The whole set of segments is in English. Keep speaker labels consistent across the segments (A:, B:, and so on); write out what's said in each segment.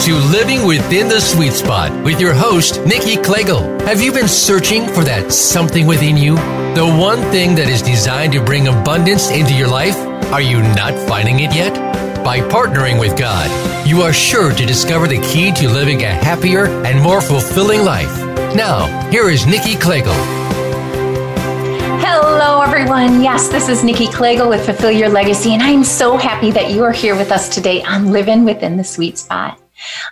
A: to Living Within the Sweet Spot with your host, Nikki Klegel. Have you been searching for that something within you? The one thing that is designed to bring abundance into your life? Are you not finding it yet? By partnering with God, you are sure to discover the key to living a happier and more fulfilling life. Now, here is Nikki Klegel.
B: Hello, everyone. Yes, this is Nikki Klegel with Fulfill Your Legacy, and I'm so happy that you are here with us today on Living Within the Sweet Spot.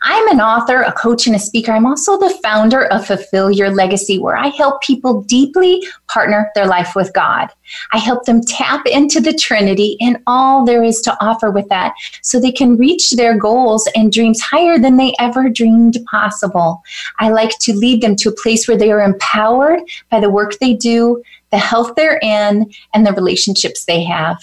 B: I'm an author, a coach, and a speaker. I'm also the founder of Fulfill Your Legacy, where I help people deeply partner their life with God. I help them tap into the Trinity and all there is to offer with that so they can reach their goals and dreams higher than they ever dreamed possible. I like to lead them to a place where they are empowered by the work they do, the health they're in, and the relationships they have.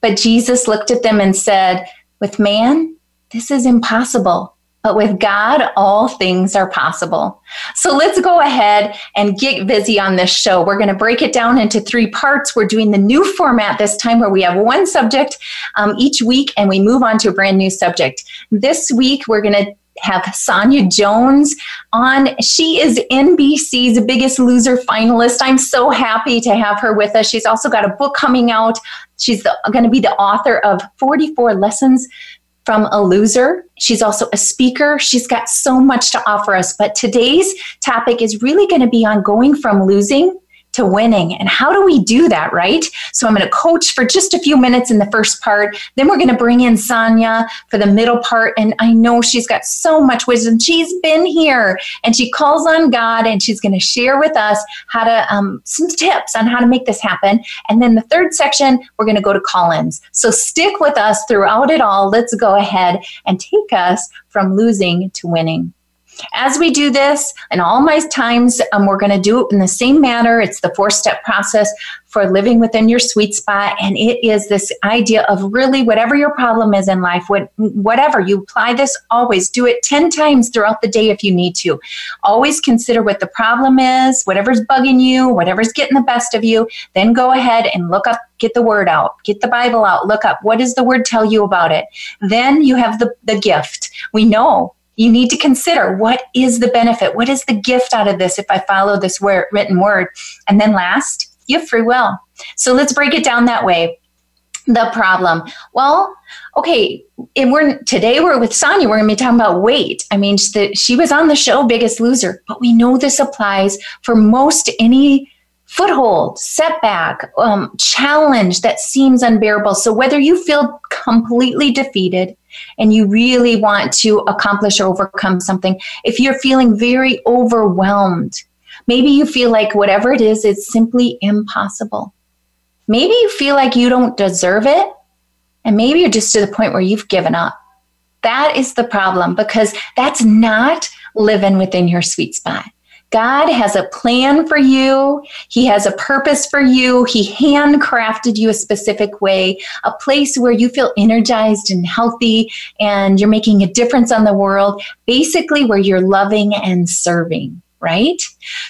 B: But Jesus looked at them and said, With man, this is impossible. But with God, all things are possible. So let's go ahead and get busy on this show. We're going to break it down into three parts. We're doing the new format this time where we have one subject um, each week and we move on to a brand new subject. This week, we're going to have Sonya Jones on. She is NBC's Biggest Loser finalist. I'm so happy to have her with us. She's also got a book coming out. She's going to be the author of 44 Lessons from a loser. She's also a speaker. She's got so much to offer us. But today's topic is really going to be on going from losing to winning. And how do we do that, right? So I'm going to coach for just a few minutes in the first part. Then we're going to bring in Sonya for the middle part. And I know she's got so much wisdom. She's been here and she calls on God and she's going to share with us how to, um, some tips on how to make this happen. And then the third section, we're going to go to Collins. So stick with us throughout it all. Let's go ahead and take us from losing to winning. As we do this, and all my times, um, we're going to do it in the same manner. It's the four step process for living within your sweet spot. And it is this idea of really whatever your problem is in life, what, whatever you apply this, always do it 10 times throughout the day if you need to. Always consider what the problem is, whatever's bugging you, whatever's getting the best of you. Then go ahead and look up, get the word out, get the Bible out, look up what does the word tell you about it. Then you have the, the gift. We know you need to consider what is the benefit? What is the gift out of this if I follow this word, written word? And then last, you have free will. So let's break it down that way. The problem. Well, okay, and we're today we're with Sonya. We're going to be talking about weight. I mean, she was on the show Biggest Loser, but we know this applies for most any foothold, setback, um, challenge that seems unbearable. So whether you feel completely defeated and you really want to accomplish or overcome something, if you're feeling very overwhelmed, maybe you feel like whatever it is, it's simply impossible. Maybe you feel like you don't deserve it, and maybe you're just to the point where you've given up. That is the problem because that's not living within your sweet spot. God has a plan for you. He has a purpose for you. He handcrafted you a specific way, a place where you feel energized and healthy and you're making a difference on the world, basically, where you're loving and serving right?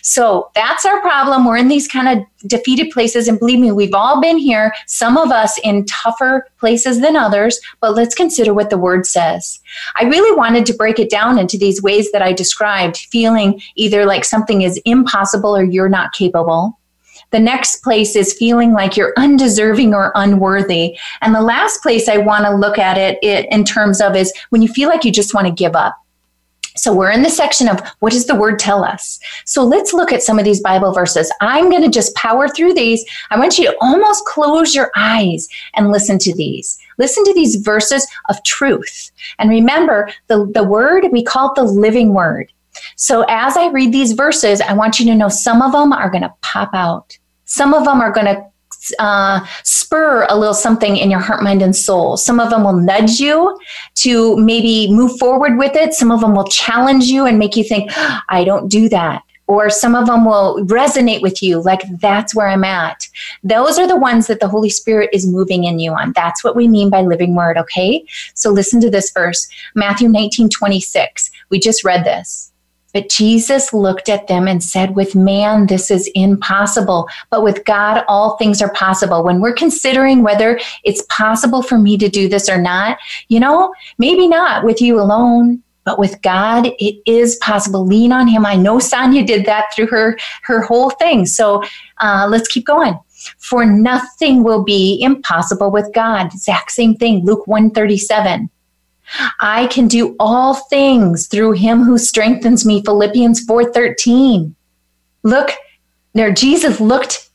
B: So that's our problem. We're in these kind of defeated places. And believe me, we've all been here, some of us in tougher places than others, but let's consider what the word says. I really wanted to break it down into these ways that I described feeling either like something is impossible or you're not capable. The next place is feeling like you're undeserving or unworthy. And the last place I want to look at it, it in terms of is when you feel like you just want to give up so we're in the section of what does the word tell us? So let's look at some of these Bible verses. I'm going to just power through these. I want you to almost close your eyes and listen to these. Listen to these verses of truth. And remember, the, the word, we call it the living word. So as I read these verses, I want you to know some of them are going to pop out. Some of them are going to uh, spur a little something in your heart, mind, and soul. Some of them will nudge you to maybe move forward with it. Some of them will challenge you and make you think, I don't do that. Or some of them will resonate with you, like that's where I'm at. Those are the ones that the Holy Spirit is moving in you on. That's what we mean by living word, okay? So listen to this verse Matthew 19 26. We just read this. But Jesus looked at them and said, With man, this is impossible, but with God, all things are possible. When we're considering whether it's possible for me to do this or not, you know, maybe not with you alone, But with God, it is possible. Lean on Him. I know Sonya did that through her her whole thing. So uh, let's keep going. For nothing will be impossible with God. Exact same thing. Luke 137. I can do all things through him who strengthens me. Philippians 4:13. Look, there Jesus looked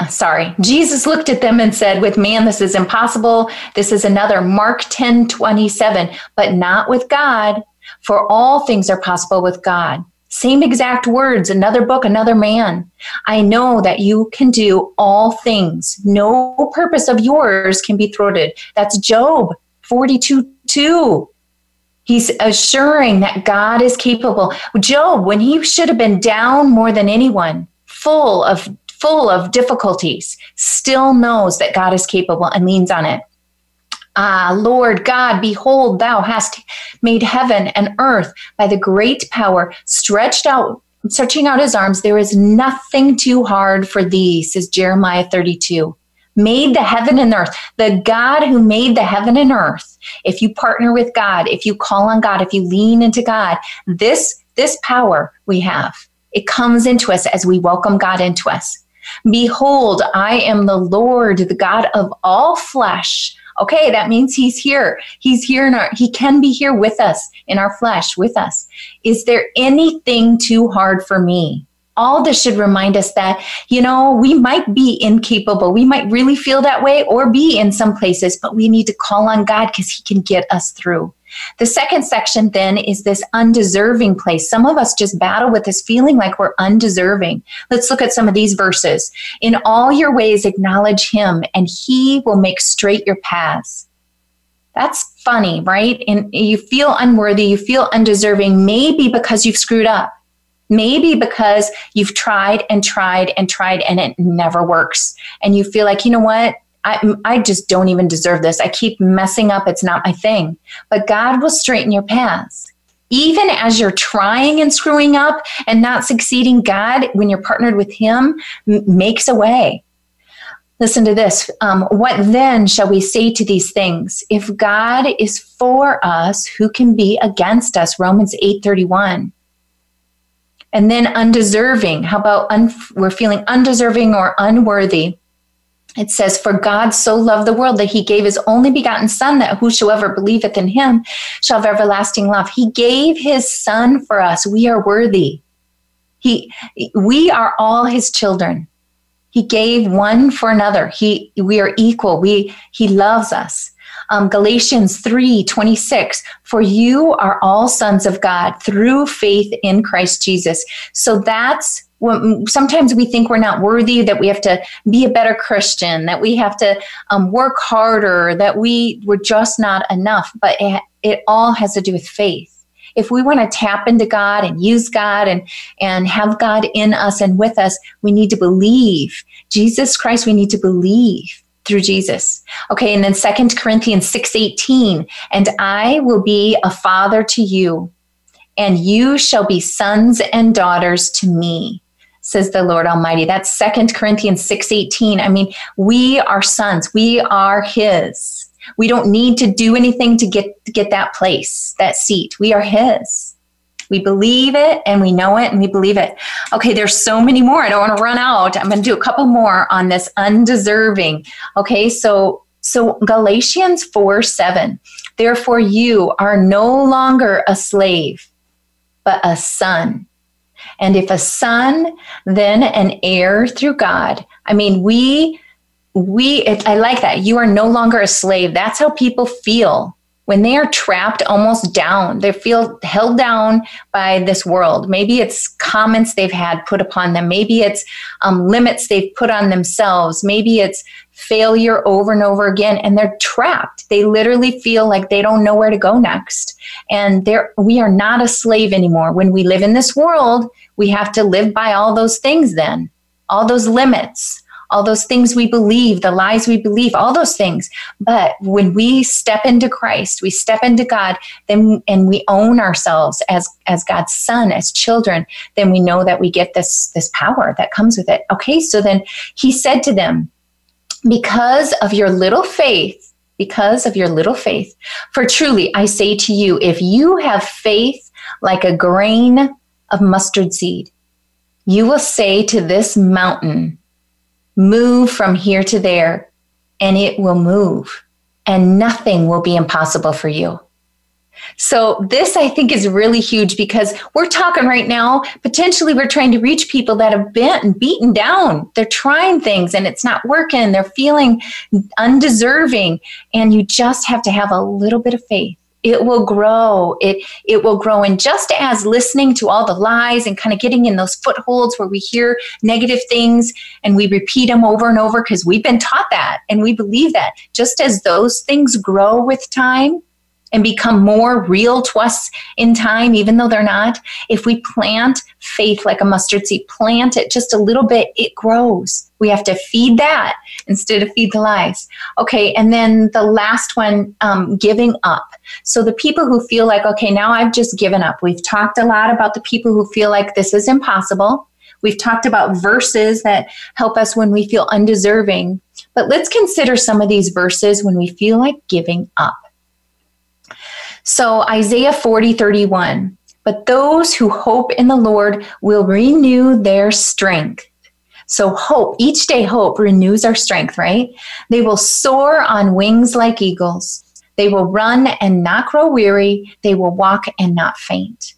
B: uh, sorry, Jesus looked at them and said, With man, this is impossible. This is another Mark 10 27, but not with God, for all things are possible with God. Same exact words, another book, another man. I know that you can do all things. No purpose of yours can be thwarted. That's Job 42 2. He's assuring that God is capable. Job, when he should have been down more than anyone, full of full of difficulties, still knows that God is capable and leans on it. Ah, Lord God, behold, thou hast made heaven and earth by the great power, stretched out, stretching out his arms. There is nothing too hard for thee, says Jeremiah 32. Made the heaven and earth, the God who made the heaven and earth. If you partner with God, if you call on God, if you lean into God, this, this power we have, it comes into us as we welcome God into us. Behold, I am the Lord, the God of all flesh. Okay, that means he's here. He's here in our, he can be here with us in our flesh, with us. Is there anything too hard for me? All this should remind us that, you know, we might be incapable. We might really feel that way or be in some places, but we need to call on God because he can get us through. The second section then is this undeserving place. Some of us just battle with this feeling like we're undeserving. Let's look at some of these verses. In all your ways, acknowledge him, and he will make straight your paths. That's funny, right? And you feel unworthy, you feel undeserving, maybe because you've screwed up. Maybe because you've tried and tried and tried and it never works. And you feel like, you know what? I, I just don't even deserve this. I keep messing up. It's not my thing. But God will straighten your paths. Even as you're trying and screwing up and not succeeding, God, when you're partnered with Him, m- makes a way. Listen to this. Um, what then shall we say to these things? If God is for us, who can be against us? Romans 8:31. And then undeserving. How about un- we're feeling undeserving or unworthy? it says, For God so loved the world that he gave his only begotten Son, that whosoever believeth in him shall have everlasting love. He gave his Son for us. We are worthy. He, we are all his children. He gave one for another. He, we are equal. We, he loves us. Um, Galatians 3 26, for you are all sons of God through faith in Christ Jesus. So that's what sometimes we think we're not worthy, that we have to be a better Christian, that we have to um, work harder, that we we're just not enough. But it, it all has to do with faith. If we want to tap into God and use God and and have God in us and with us, we need to believe Jesus Christ. We need to believe through Jesus. Okay, and then Second Corinthians 6:18, and I will be a father to you, and you shall be sons and daughters to me says the Lord Almighty. That's Second Corinthians 6:18. I mean, we are sons. We are his. We don't need to do anything to get to get that place, that seat. We are his. We believe it and we know it and we believe it. Okay, there's so many more. I don't want to run out. I'm going to do a couple more on this undeserving. Okay, so so Galatians 4 7. Therefore, you are no longer a slave, but a son and if a son, then an heir through God. I mean, we, we, it, I like that. You are no longer a slave. That's how people feel when they are trapped almost down. They feel held down by this world. Maybe it's comments they've had put upon them. Maybe it's um, limits they've put on themselves. Maybe it's failure over and over again and they're trapped they literally feel like they don't know where to go next and we are not a slave anymore when we live in this world we have to live by all those things then all those limits all those things we believe the lies we believe all those things but when we step into christ we step into god then and we own ourselves as as god's son as children then we know that we get this this power that comes with it okay so then he said to them because of your little faith, because of your little faith. For truly, I say to you, if you have faith like a grain of mustard seed, you will say to this mountain, Move from here to there, and it will move, and nothing will be impossible for you. So this I think is really huge because we're talking right now, potentially we're trying to reach people that have been beaten down. They're trying things and it's not working. They're feeling undeserving. And you just have to have a little bit of faith it will grow. It it will grow. And just as listening to all the lies and kind of getting in those footholds where we hear negative things and we repeat them over and over because we've been taught that and we believe that. Just as those things grow with time and become more real to us in time, even though they're not. If we plant faith like a mustard seed, plant it just a little bit, it grows. We have to feed that instead of feed the lies. Okay, and then the last one, um, giving up. So the people who feel like, okay, now I've just given up. We've talked a lot about the people who feel like this is impossible. We've talked about verses that help us when we feel undeserving. But let's consider some of these verses when we feel like giving up. So Isaiah 40, 31. But those who hope in the Lord will renew their strength. So hope, each day hope renews our strength, right? They will soar on wings like eagles. They will run and not grow weary. They will walk and not faint.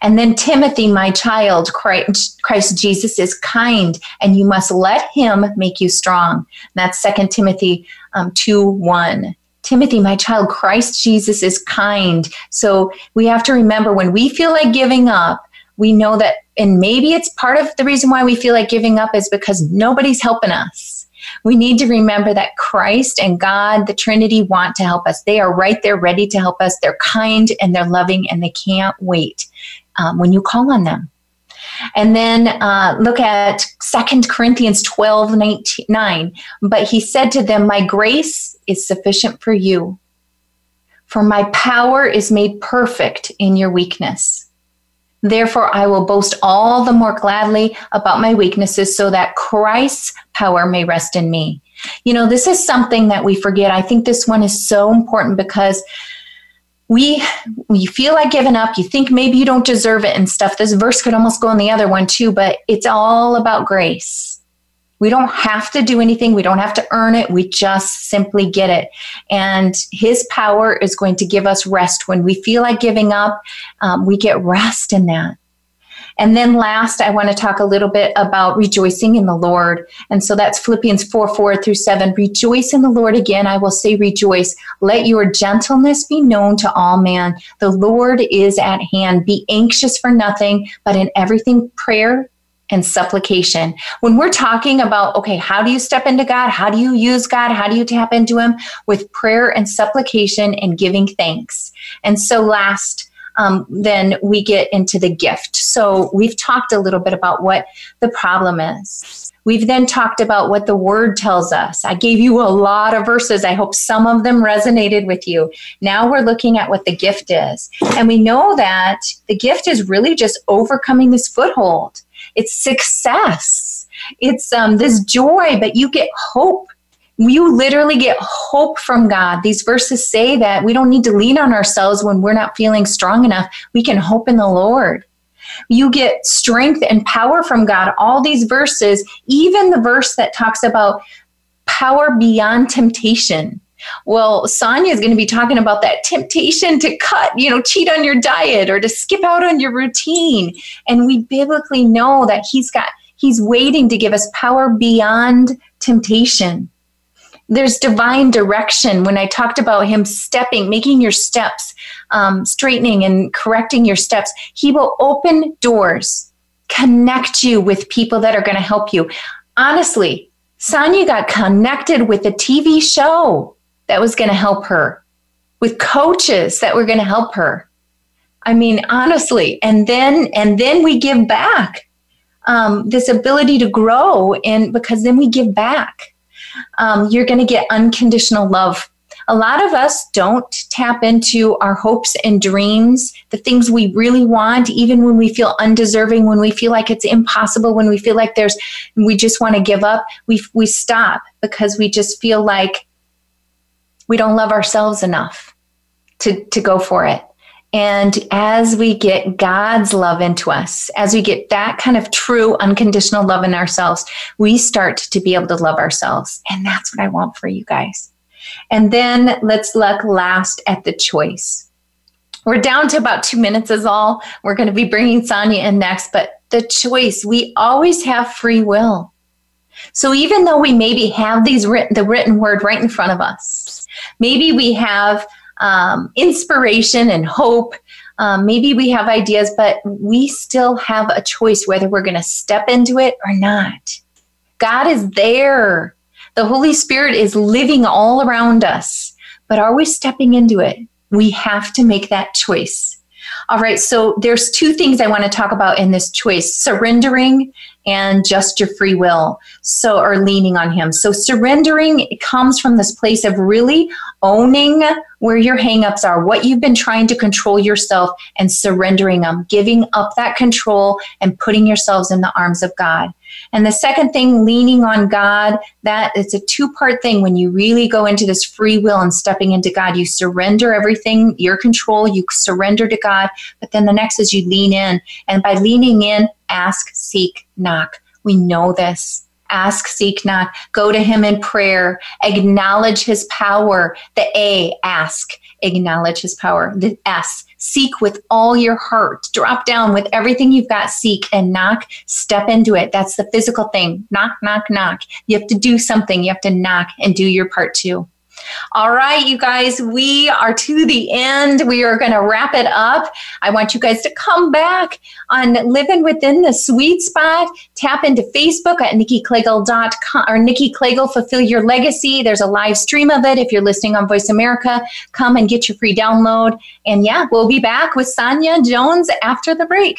B: And then Timothy, my child, Christ, Jesus is kind, and you must let him make you strong. That's Second Timothy um, 2 1. Timothy, my child, Christ Jesus is kind. So we have to remember when we feel like giving up, we know that, and maybe it's part of the reason why we feel like giving up is because nobody's helping us. We need to remember that Christ and God, the Trinity, want to help us. They are right there ready to help us. They're kind and they're loving and they can't wait um, when you call on them. And then uh, look at Second Corinthians 12 19, 9. But he said to them, My grace is sufficient for you, for my power is made perfect in your weakness. Therefore, I will boast all the more gladly about my weaknesses so that Christ's power may rest in me. You know, this is something that we forget. I think this one is so important because we you feel like giving up you think maybe you don't deserve it and stuff this verse could almost go in the other one too but it's all about grace. We don't have to do anything. We don't have to earn it. We just simply get it. And his power is going to give us rest. When we feel like giving up um, we get rest in that and then last, I want to talk a little bit about rejoicing in the Lord. And so that's Philippians 4 4 through 7. Rejoice in the Lord again. I will say rejoice. Let your gentleness be known to all men. The Lord is at hand. Be anxious for nothing, but in everything prayer and supplication. When we're talking about, okay, how do you step into God? How do you use God? How do you tap into Him? With prayer and supplication and giving thanks. And so, last, um, then we get into the gift. So we've talked a little bit about what the problem is. We've then talked about what the word tells us. I gave you a lot of verses. I hope some of them resonated with you. Now we're looking at what the gift is. And we know that the gift is really just overcoming this foothold. It's success. It's um, this joy, but you get hope you literally get hope from God. These verses say that we don't need to lean on ourselves when we're not feeling strong enough. We can hope in the Lord. You get strength and power from God. All these verses, even the verse that talks about power beyond temptation. Well, Sonya is going to be talking about that temptation to cut, you know, cheat on your diet or to skip out on your routine. And we biblically know that He's got, He's waiting to give us power beyond temptation there's divine direction. When i talked about him stepping making your steps um, straightening and correcting your steps he will open doors connect you with people that are going to help you. Honestly sonya got connected with a tv show that was going to help her with coaches that were going to help her. I mean honestly and then and then we give back um, this ability to grow and because then we give back um, you're going to get unconditional love. A lot of us don't tap into our hopes and dreams, the things we really want, even when we feel undeserving, when we feel like it's impossible, when we feel like there's, we just want to give up. We we stop because we just feel like we don't love ourselves enough to, to go for it. And as we get God's love into us, as we get that kind of true unconditional love in ourselves, we start to be able to love ourselves. And that's what I want for you guys. And then let's look last at the choice. We're down to about two minutes, is all. We're going to be bringing Sonya in next, but the choice, we always have free will. So even though we maybe have these written, the written word right in front of us, maybe we have um, inspiration and hope. Um, maybe we have ideas, but we still have a choice whether we're going to step into it or not. God is there. The Holy Spirit is living all around us, but are we stepping into it? We have to make that choice. All right, so there's two things I want to talk about in this choice surrendering and just your free will. So, or leaning on Him. So, surrendering comes from this place of really owning where your hangups are, what you've been trying to control yourself, and surrendering them, giving up that control and putting yourselves in the arms of God. And the second thing, leaning on God, that it's a two part thing. When you really go into this free will and stepping into God, you surrender everything, your control, you surrender to God. But then the next is you lean in. And by leaning in, ask, seek, knock. We know this ask, seek, knock. Go to Him in prayer. Acknowledge His power. The A, ask. Acknowledge His power. The S, seek with all your heart. Drop down with everything you've got, seek and knock. Step into it. That's the physical thing. Knock, knock, knock. You have to do something. You have to knock and do your part too. All right, you guys, we are to the end. We are going to wrap it up. I want you guys to come back on Living Within the Sweet Spot. Tap into Facebook at nikkiklegel.com or Nikki Klegel Fulfill Your Legacy. There's a live stream of it. If you're listening on Voice America, come and get your free download. And yeah, we'll be back with Sonya Jones after the break.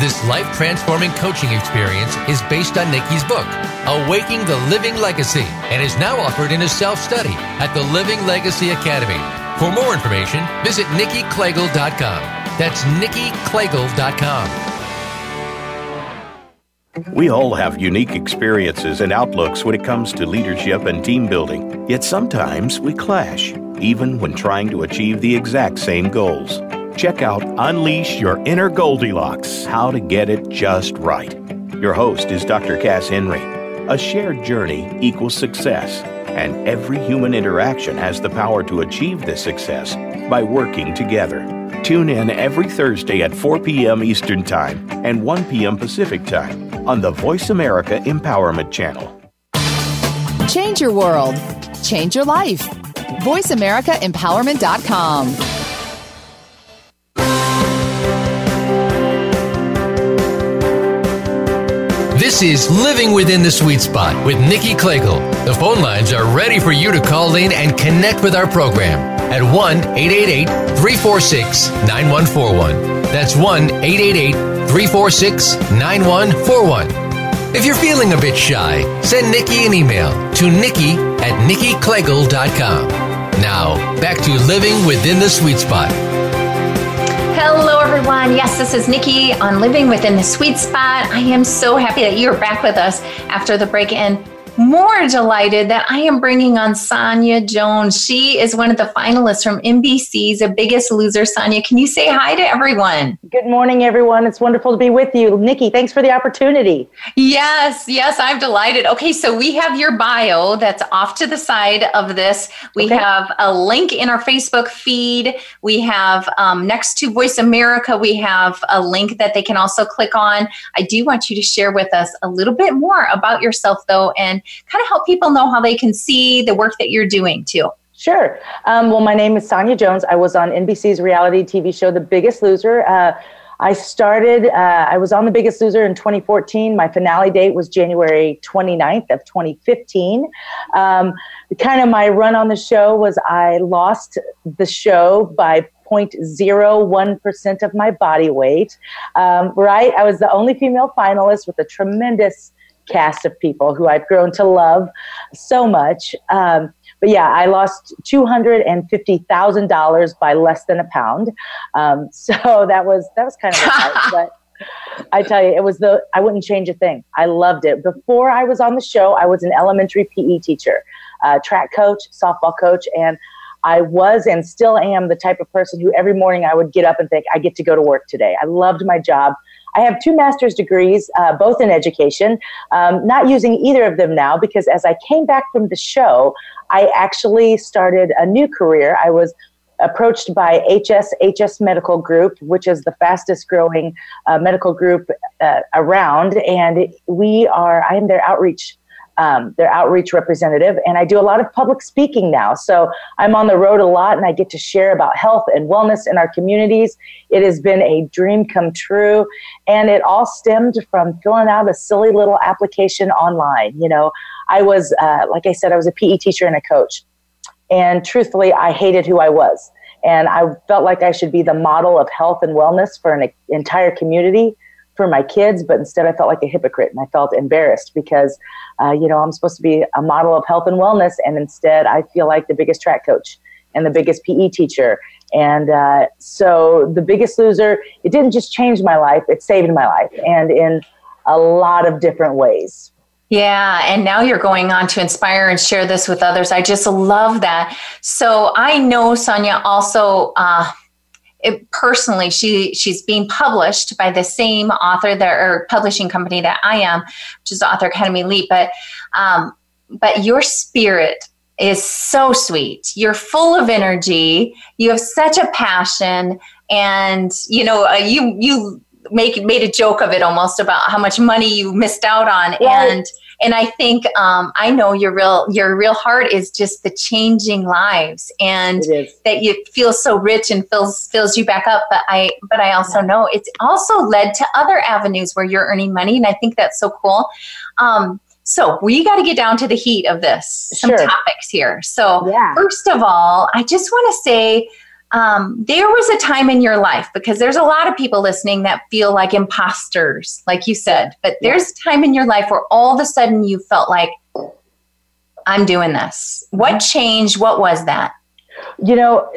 A: this life transforming coaching experience is based on Nikki's book, Awaking the Living Legacy, and is now offered in a self study at the Living Legacy Academy. For more information, visit nikkiklegel.com. That's nikkiklegel.com.
C: We all have unique experiences and outlooks when it comes to leadership and team building, yet sometimes we clash, even when trying to achieve the exact same goals. Check out Unleash Your Inner Goldilocks How to Get It Just Right. Your host is Dr. Cass Henry. A shared journey equals success, and every human interaction has the power to achieve this success by working together. Tune in every Thursday at 4 p.m. Eastern Time and 1 p.m. Pacific Time on the Voice America Empowerment Channel.
D: Change your world, change your life. VoiceAmericaEmpowerment.com.
A: This is Living Within the Sweet Spot with Nikki Klegel. The phone lines are ready for you to call in and connect with our program at 1 888 346 9141. That's 1 888 346 9141. If you're feeling a bit shy, send Nikki an email to nikki at nikkiklegel.com. Now, back to Living Within the Sweet Spot.
B: Hello, everyone. Yes, this is Nikki on Living Within the Sweet Spot. I am so happy that you're back with us after the break. And more delighted that I am bringing on Sonya Jones. She is one of the finalists from NBC's The Biggest Loser. Sonya, can you say hi to everyone?
E: Good morning, everyone. It's wonderful to be with you. Nikki, thanks for the opportunity.
B: Yes, yes, I'm delighted. Okay, so we have your bio that's off to the side of this. We okay. have a link in our Facebook feed. We have um, next to Voice America, we have a link that they can also click on. I do want you to share with us a little bit more about yourself, though, and kind of help people know how they can see the work that you're doing too.
E: Sure. Um, well, my name is Sonya Jones. I was on NBC's reality TV show, The Biggest Loser. Uh, I started, uh, I was on The Biggest Loser in 2014. My finale date was January 29th of 2015. Um, kind of my run on the show was I lost the show by 0.01% of my body weight. Um, right? I was the only female finalist with a tremendous cast of people who I've grown to love so much. Um, but yeah, I lost two hundred and fifty thousand dollars by less than a pound. Um, so that was that was kind of hard, but. I tell you, it was the I wouldn't change a thing. I loved it. Before I was on the show, I was an elementary PE teacher, uh, track coach, softball coach, and I was and still am the type of person who every morning I would get up and think, I get to go to work today. I loved my job. I have two master's degrees, uh, both in education, um, not using either of them now because as I came back from the show, I actually started a new career. I was approached by HSHS Medical Group, which is the fastest growing uh, medical group uh, around, and we are. I am their outreach um, their outreach representative, and I do a lot of public speaking now. So I'm on the road a lot, and I get to share about health and wellness in our communities. It has been a dream come true, and it all stemmed from filling out a silly little application online. You know, I was, uh, like I said, I was a PE teacher and a coach, and truthfully, I hated who I was. And I felt like I should be the model of health and wellness for an entire community for my kids, but instead I felt like a hypocrite and I felt embarrassed because, uh, you know, I'm supposed to be a model of health and wellness, and instead I feel like the biggest track coach and the biggest PE teacher. And uh, so the biggest loser, it didn't just change my life, it saved my life, and in a lot of different ways.
B: Yeah, and now you're going on to inspire and share this with others. I just love that. So I know Sonya also uh, it, personally she she's being published by the same author that or publishing company that I am, which is Author Academy Elite. But um, but your spirit is so sweet. You're full of energy. You have such a passion, and you know uh, you you make made a joke of it almost about how much money you missed out on, and and I think um, I know your real your real heart is just the changing lives, and that you feel so rich and fills fills you back up. But I but I also know it's also led to other avenues where you're earning money, and I think that's so cool. Um, so we got to get down to the heat of this, some sure. topics here. So yeah. first of all, I just want to say um, there was a time in your life because there's a lot of people listening that feel like imposters, like you said, but there's a time in your life where all of a sudden you felt like, I'm doing this. What changed? What was that?
E: You know,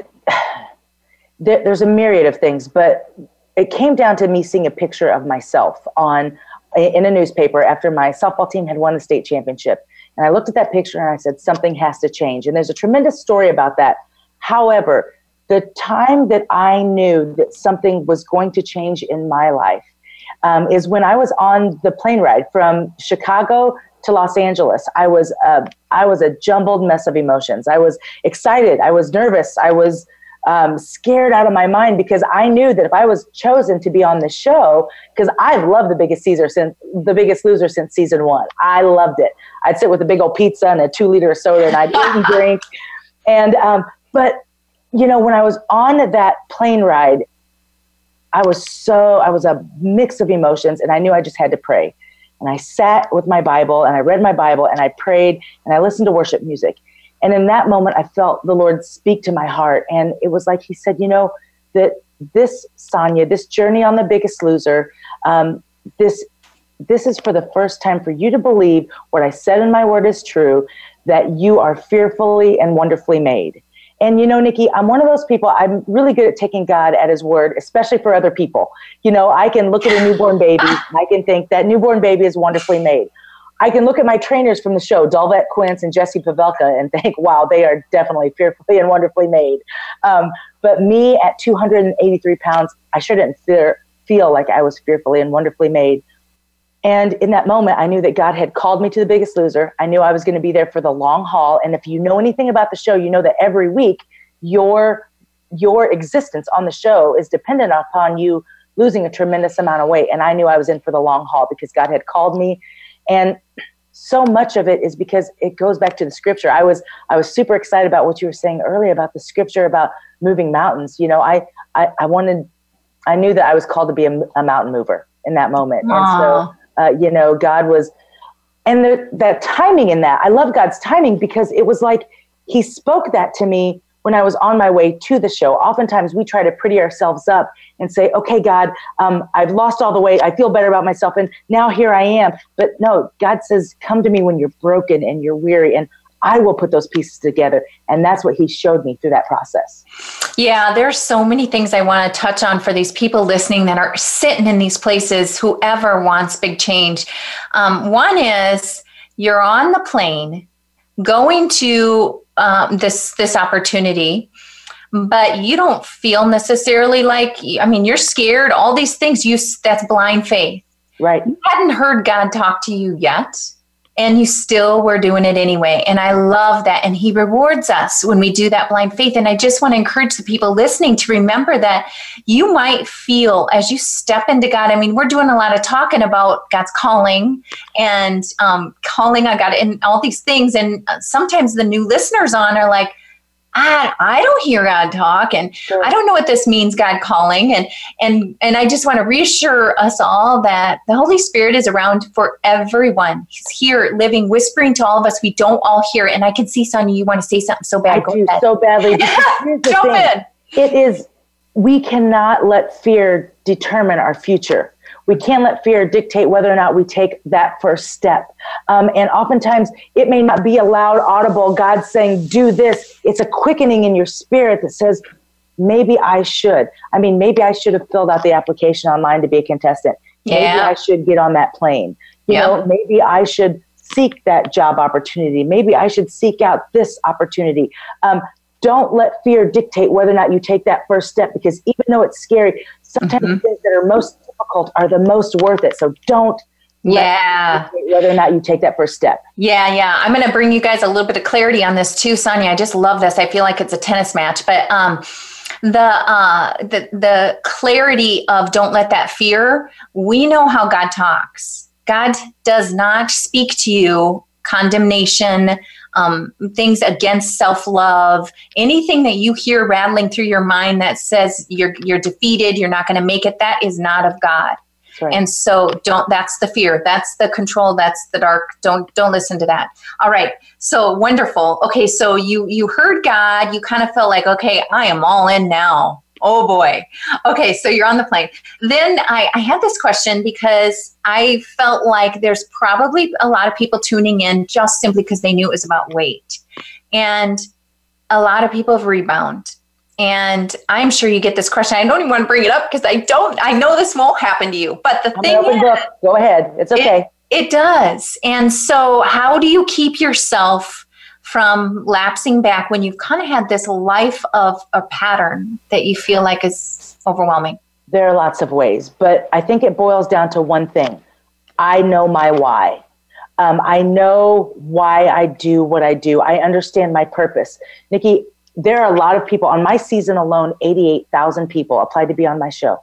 E: there, there's a myriad of things, but it came down to me seeing a picture of myself on in a newspaper after my softball team had won the state championship. And I looked at that picture and I said, something has to change. And there's a tremendous story about that. However, the time that I knew that something was going to change in my life um, is when I was on the plane ride from Chicago to Los Angeles. I was a, I was a jumbled mess of emotions. I was excited. I was nervous. I was um, scared out of my mind because I knew that if I was chosen to be on the show, because I've loved the Biggest Caesar since the Biggest Loser since season one. I loved it. I'd sit with a big old pizza and a two liter of soda, and I'd eat and drink. And um, but you know, when I was on that plane ride, I was so, I was a mix of emotions and I knew I just had to pray. And I sat with my Bible and I read my Bible and I prayed and I listened to worship music. And in that moment, I felt the Lord speak to my heart. And it was like He said, you know, that this, Sonya, this journey on the biggest loser, um, this, this is for the first time for you to believe what I said in my word is true, that you are fearfully and wonderfully made. And you know, Nikki, I'm one of those people, I'm really good at taking God at his word, especially for other people. You know, I can look at a newborn baby, I can think that newborn baby is wonderfully made. I can look at my trainers from the show, Dolvett Quince and Jessie Pavelka, and think, wow, they are definitely fearfully and wonderfully made. Um, but me at 283 pounds, I shouldn't feel, feel like I was fearfully and wonderfully made. And in that moment, I knew that God had called me to the biggest loser. I knew I was going to be there for the long haul. And if you know anything about the show, you know that every week your your existence on the show is dependent upon you losing a tremendous amount of weight. And I knew I was in for the long haul because God had called me. And so much of it is because it goes back to the scripture. I was I was super excited about what you were saying earlier about the scripture about moving mountains. You know, I I, I wanted I knew that I was called to be a, a mountain mover in that moment. Aww. And so uh, you know, God was, and the, that timing in that, I love God's timing because it was like He spoke that to me when I was on my way to the show. Oftentimes we try to pretty ourselves up and say, okay, God, um, I've lost all the weight. I feel better about myself. And now here I am. But no, God says, come to me when you're broken and you're weary. And I will put those pieces together. And that's what he showed me through that process.
B: Yeah, there's so many things I want to touch on for these people listening that are sitting in these places, whoever wants big change. Um, one is you're on the plane going to um, this this opportunity but you don't feel necessarily like i mean you're scared all these things you that's blind faith
E: right
B: you hadn't heard god talk to you yet and you still were doing it anyway. And I love that. And He rewards us when we do that blind faith. And I just want to encourage the people listening to remember that you might feel as you step into God. I mean, we're doing a lot of talking about God's calling and um, calling on God and all these things. And uh, sometimes the new listeners on are like, I, I don't hear God talk and sure. I don't know what this means, God calling. And and and I just want to reassure us all that the Holy Spirit is around for everyone. He's here living, whispering to all of us. We don't all hear it. And I can see Sonya, you want to say something so bad.
E: I Go do ahead. so badly.
B: Jump in.
E: It is we cannot let fear determine our future. We can't let fear dictate whether or not we take that first step. Um, and oftentimes, it may not be a loud, audible God saying, do this. It's a quickening in your spirit that says, maybe I should. I mean, maybe I should have filled out the application online to be a contestant.
B: Yeah.
E: Maybe I should get on that plane. You yep. know, maybe I should seek that job opportunity. Maybe I should seek out this opportunity. Um, don't let fear dictate whether or not you take that first step because even though it's scary, sometimes mm-hmm. things that are most difficult are the most worth it. So don't
B: yeah.
E: whether or not you take that first step.
B: Yeah yeah. I'm going to bring you guys a little bit of clarity on this too sonya. I just love this. I feel like it's a tennis match but um the uh the the clarity of don't let that fear we know how god talks. God does not speak to you condemnation um, things against self-love anything that you hear rattling through your mind that says you're you're defeated you're not going to make it that is not of god. Right. and so don't that's the fear that's the control that's the dark don't don't listen to that. All right so wonderful. Okay so you you heard god you kind of felt like okay i am all in now oh boy. Okay, so you're on the plane. Then I, I had this question because I felt like there's probably a lot of people tuning in just simply because they knew it was about weight. And a lot of people have rebound. And I'm sure you get this question. I don't even want to bring it up because I don't, I know this won't happen to you. But the
E: I'm
B: thing is,
E: book. go ahead. It's okay.
B: It, it does. And so, how do you keep yourself from lapsing back when you've kind of had this life of a pattern that you feel like is overwhelming?
E: There are lots of ways, but I think it boils down to one thing I know my why. Um, I know why I do what I do. I understand my purpose. Nikki, there are a lot of people on my season alone, 88,000 people applied to be on my show.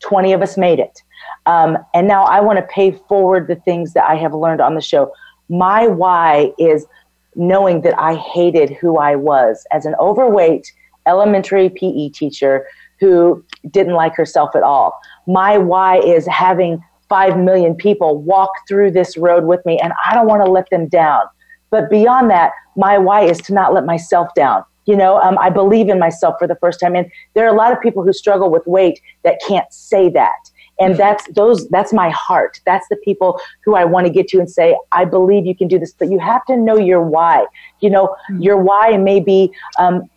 E: 20 of us made it. Um, and now I want to pay forward the things that I have learned on the show. My why is knowing that I hated who I was as an overweight elementary PE teacher who didn't like herself at all. My why is having 5 million people walk through this road with me, and I don't want to let them down. But beyond that, my why is to not let myself down. You know, um, I believe in myself for the first time. And there are a lot of people who struggle with weight that can't say that and that's those that's my heart. That's the people who i want to get to and say i believe you can do this but you have to know your why. You know mm-hmm. your why may be um,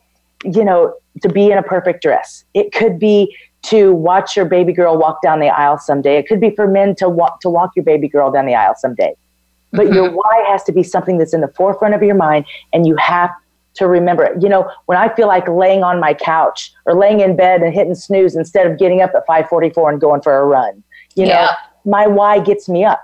E: you know to be in a perfect dress. It could be to watch your baby girl walk down the aisle someday. It could be for men to walk to walk your baby girl down the aisle someday. But your why has to be something that's in the forefront of your mind and you have to remember it. You know, when I feel like laying on my couch or laying in bed and hitting snooze instead of getting up at 5:44 and going for a run, you yeah. know, my why gets me up.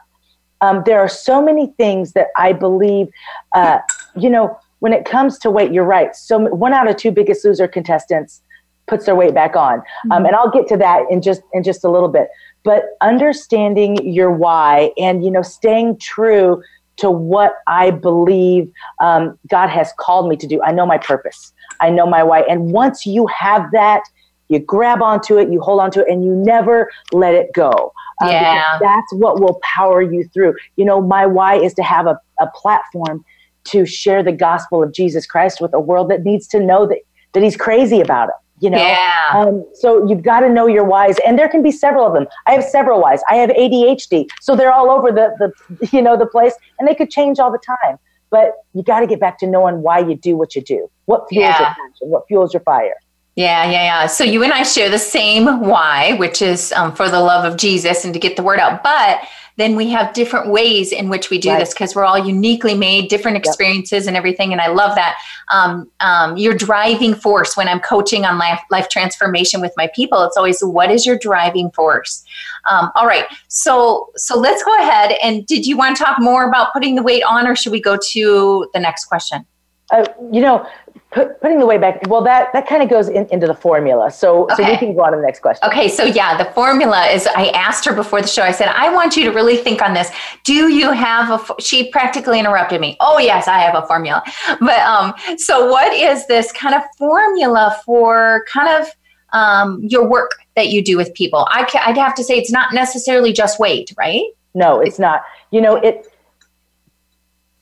E: Um, there are so many things that I believe, uh, you know, when it comes to weight, you're right. So one out of two biggest loser contestants puts their weight back on, um, mm-hmm. um, and I'll get to that in just in just a little bit. But understanding your why and you know staying true to what I believe um, God has called me to do. I know my purpose. I know my why. And once you have that, you grab onto it, you hold onto it, and you never let it go.
B: Um, yeah.
E: That's what will power you through. You know, my why is to have a, a platform to share the gospel of Jesus Christ with a world that needs to know that, that he's crazy about it. You know,
B: yeah.
E: Um, so you've got to know your whys, and there can be several of them. I have several whys. I have ADHD, so they're all over the the you know the place, and they could change all the time. But you got to get back to knowing why you do what you do. What fuels yeah. your passion? What fuels your fire?
B: Yeah, yeah, yeah. So you and I share the same why, which is um, for the love of Jesus and to get the word out. But then we have different ways in which we do right. this because we're all uniquely made, different experiences yep. and everything. And I love that. Um, um, your driving force when I'm coaching on life, life transformation with my people, it's always what is your driving force? Um, all right. So, so let's go ahead. And did you want to talk more about putting the weight on, or should we go to the next question?
E: Uh, you know, put, putting the way back, well, that, that kind of goes in, into the formula. So, okay. so we can go on to the next question.
B: Okay. So yeah, the formula is, I asked her before the show, I said, I want you to really think on this. Do you have a, she practically interrupted me. Oh yes, I have a formula. But, um, so what is this kind of formula for kind of, um, your work that you do with people? I, I'd have to say it's not necessarily just weight, right?
E: No, it's not. You know, it,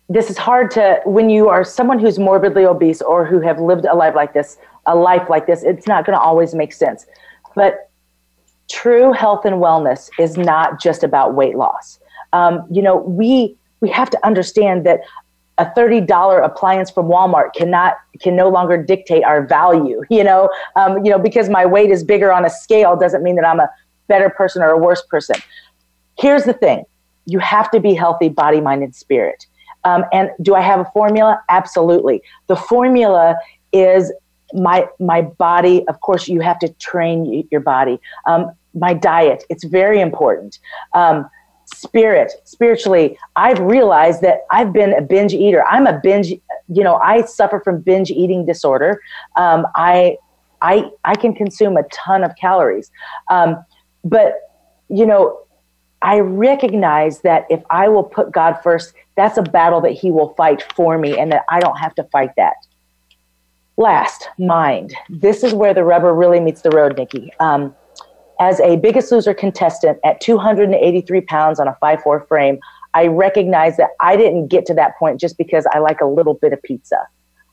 E: this is hard to when you are someone who's morbidly obese or who have lived a life like this a life like this it's not going to always make sense. But true health and wellness is not just about weight loss. Um, you know we we have to understand that a $30 appliance from walmart cannot can no longer dictate our value you know? Um, you know because my weight is bigger on a scale doesn't mean that i'm a better person or a worse person. Here's the thing you have to be healthy body mind and spirit um, and do I have a formula? Absolutely. The formula is my my body. Of course, you have to train your body. Um, my diet. It's very important. Um, spirit, spiritually, I've realized that I've been a binge eater. I'm a binge. You know, I suffer from binge eating disorder. Um, I I I can consume a ton of calories, um, but you know I recognize that if I will put God first, that's a battle that He will fight for me and that I don't have to fight that. Last, mind. This is where the rubber really meets the road, Nikki. Um, as a biggest loser contestant at 283 pounds on a 5'4 frame, I recognize that I didn't get to that point just because I like a little bit of pizza.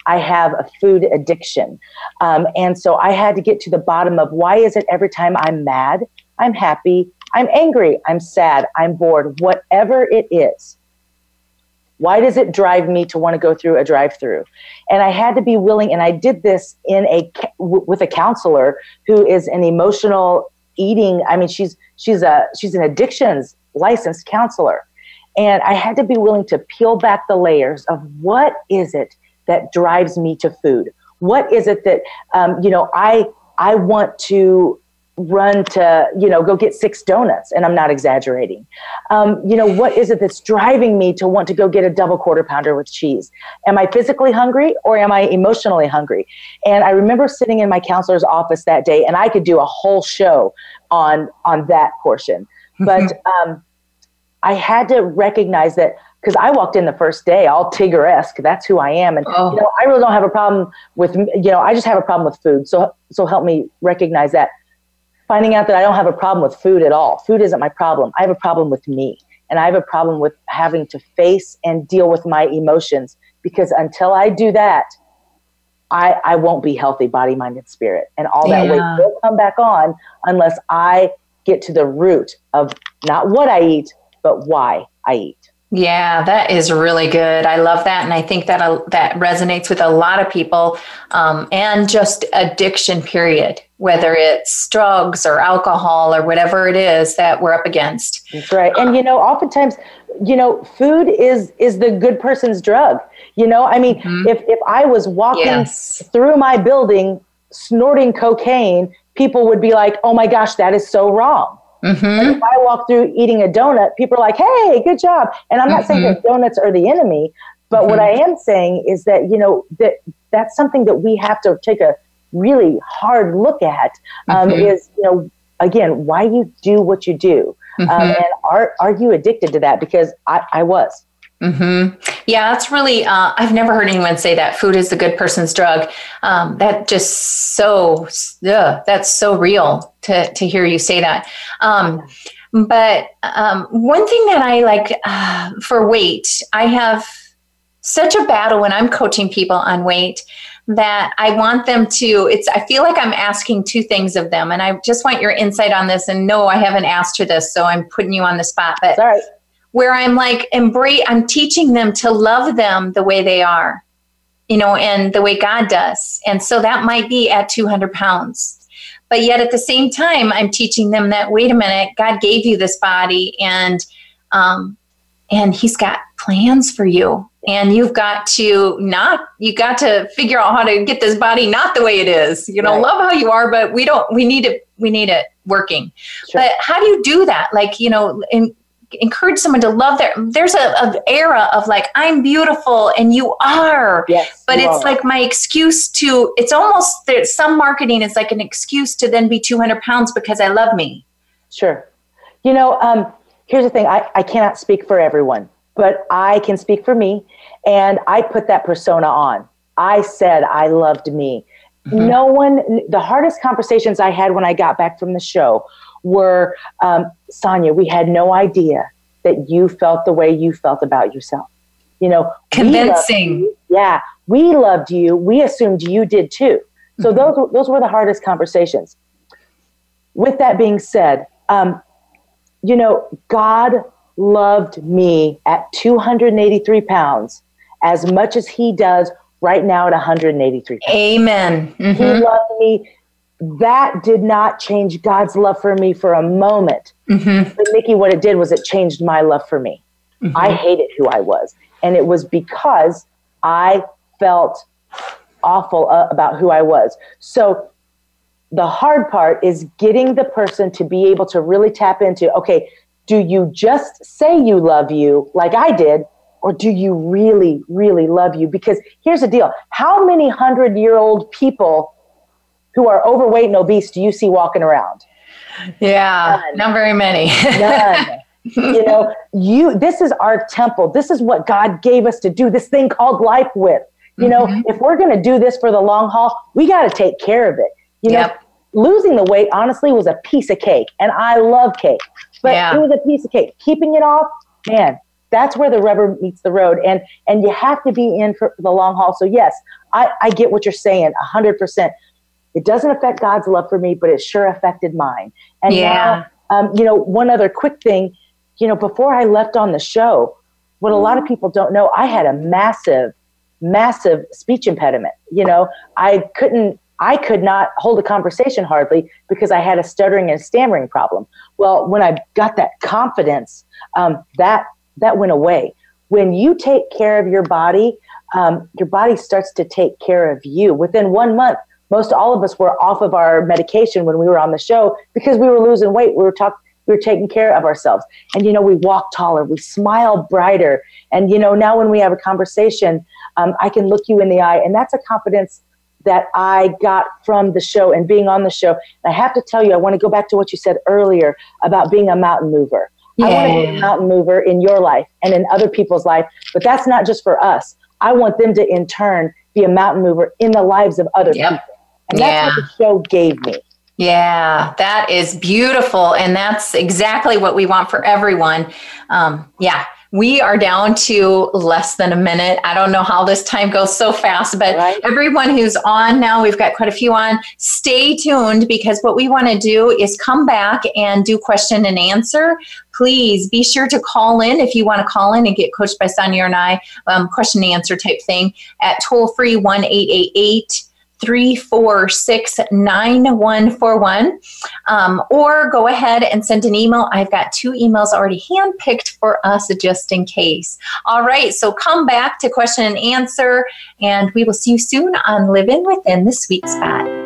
E: I have a food addiction. Um, and so I had to get to the bottom of why is it every time I'm mad, I'm happy, I'm angry, I'm sad, I'm bored, whatever it is. Why does it drive me to want to go through a drive-through? And I had to be willing, and I did this in a with a counselor who is an emotional eating. I mean, she's she's a she's an addictions licensed counselor, and I had to be willing to peel back the layers of what is it that drives me to food. What is it that um, you know I I want to run to you know go get six donuts and i'm not exaggerating um, you know what is it that's driving me to want to go get a double quarter pounder with cheese am i physically hungry or am i emotionally hungry and i remember sitting in my counselor's office that day and i could do a whole show on on that portion but um, i had to recognize that because I walked in the first day all Tigger-esque. That's who I am, and oh. you know I really don't have a problem with you know I just have a problem with food. So so help me recognize that finding out that I don't have a problem with food at all. Food isn't my problem. I have a problem with me. And I have a problem with having to face and deal with my emotions because until I do that, I, I won't be healthy body, mind, and spirit. And all that yeah. weight will come back on unless I get to the root of not what I eat, but why I eat.
B: Yeah, that is really good. I love that, and I think that uh, that resonates with a lot of people, um, and just addiction. Period. Whether it's drugs or alcohol or whatever it is that we're up against.
E: That's right. And you know, oftentimes, you know, food is is the good person's drug. You know, I mean, mm-hmm. if if I was walking yes. through my building snorting cocaine, people would be like, "Oh my gosh, that is so wrong." Mm-hmm. if I walk through eating a donut, people are like, "Hey, good job!" And I'm not mm-hmm. saying that donuts are the enemy, but mm-hmm. what I am saying is that you know that that's something that we have to take a really hard look at. Um, mm-hmm. is you know again why you do what you do, um, mm-hmm. and are are you addicted to that? Because I, I was.
B: Hmm. Yeah, that's really. Uh, I've never heard anyone say that food is the good person's drug. Um, that just so. Ugh, that's so real to to hear you say that. Um, but um, one thing that I like uh, for weight, I have such a battle when I'm coaching people on weight that I want them to. It's. I feel like I'm asking two things of them, and I just want your insight on this. And no, I haven't asked her this, so I'm putting you on the spot. But
E: Sorry
B: where I'm like embrace I'm teaching them to love them the way they are, you know, and the way God does. And so that might be at 200 pounds. But yet at the same time, I'm teaching them that wait a minute, God gave you this body and um and he's got plans for you and you've got to not you got to figure out how to get this body not the way it is you know right. love how you are but we don't we need it we need it working sure. but how do you do that like you know in encourage someone to love their there's a, a era of like i'm beautiful and you are.
E: Yes,
B: but it's are. like my excuse to it's almost there's some marketing is like an excuse to then be 200 pounds because i love me.
E: Sure. You know um, here's the thing I, I cannot speak for everyone but i can speak for me and i put that persona on. I said i loved me. Mm-hmm. no one the hardest conversations i had when i got back from the show were um, Sonya, we had no idea that you felt the way you felt about yourself. You know,
B: convincing.
E: We yeah, we loved you. We assumed you did too. So mm-hmm. those those were the hardest conversations. With that being said, um, you know, God loved me at 283 pounds as much as He does right now at 183 pounds.
B: Amen. Mm-hmm.
E: He loved me that did not change God's love for me for a moment. Mm-hmm. But Nikki, what it did was it changed my love for me. Mm-hmm. I hated who I was. And it was because I felt awful uh, about who I was. So the hard part is getting the person to be able to really tap into okay, do you just say you love you like I did? Or do you really, really love you? Because here's the deal how many hundred year old people who are overweight and obese do you see walking around?
B: Yeah, None. not very many.
E: None. you know, you this is our temple. This is what God gave us to do this thing called life with. You know, mm-hmm. if we're going to do this for the long haul, we got to take care of it. You know, yep. losing the weight honestly was a piece of cake, and I love cake, but yeah. it was a piece of cake. Keeping it off, man, that's where the rubber meets the road, and and you have to be in for the long haul. So yes, I I get what you're saying, hundred percent. It doesn't affect God's love for me, but it sure affected mine. And yeah. now, um, you know, one other quick thing, you know, before I left on the show, what a lot of people don't know, I had a massive, massive speech impediment. You know, I couldn't I could not hold a conversation hardly because I had a stuttering and stammering problem. Well, when I got that confidence, um, that that went away. When you take care of your body, um, your body starts to take care of you. Within one month, most all of us were off of our medication when we were on the show because we were losing weight. We were talking we were taking care of ourselves. And you know, we walk taller, we smile brighter. And you know, now when we have a conversation, um, I can look you in the eye, and that's a confidence that I got from the show and being on the show. And I have to tell you, I want to go back to what you said earlier about being a mountain mover. Yeah. I want to be a mountain mover in your life and in other people's life, but that's not just for us. I want them to, in turn, be a mountain mover in the lives of other yep. people. And that's yeah. what the show gave me.
B: Yeah, that is beautiful. And that's exactly what we want for everyone. Um, yeah, we are down to less than a minute. I don't know how this time goes so fast, but right. everyone who's on now, we've got quite a few on. Stay tuned because what we want to do is come back and do question and answer. please be sure to call in if you want to call in and get coached by Sonya and I, um, question and answer type thing at toll free 1 888 346 9141. Um, or go ahead and send an email. I've got two emails already handpicked for us just in case. All right, so come back to question and answer, and we will see you soon on Living Within the Sweet Spot.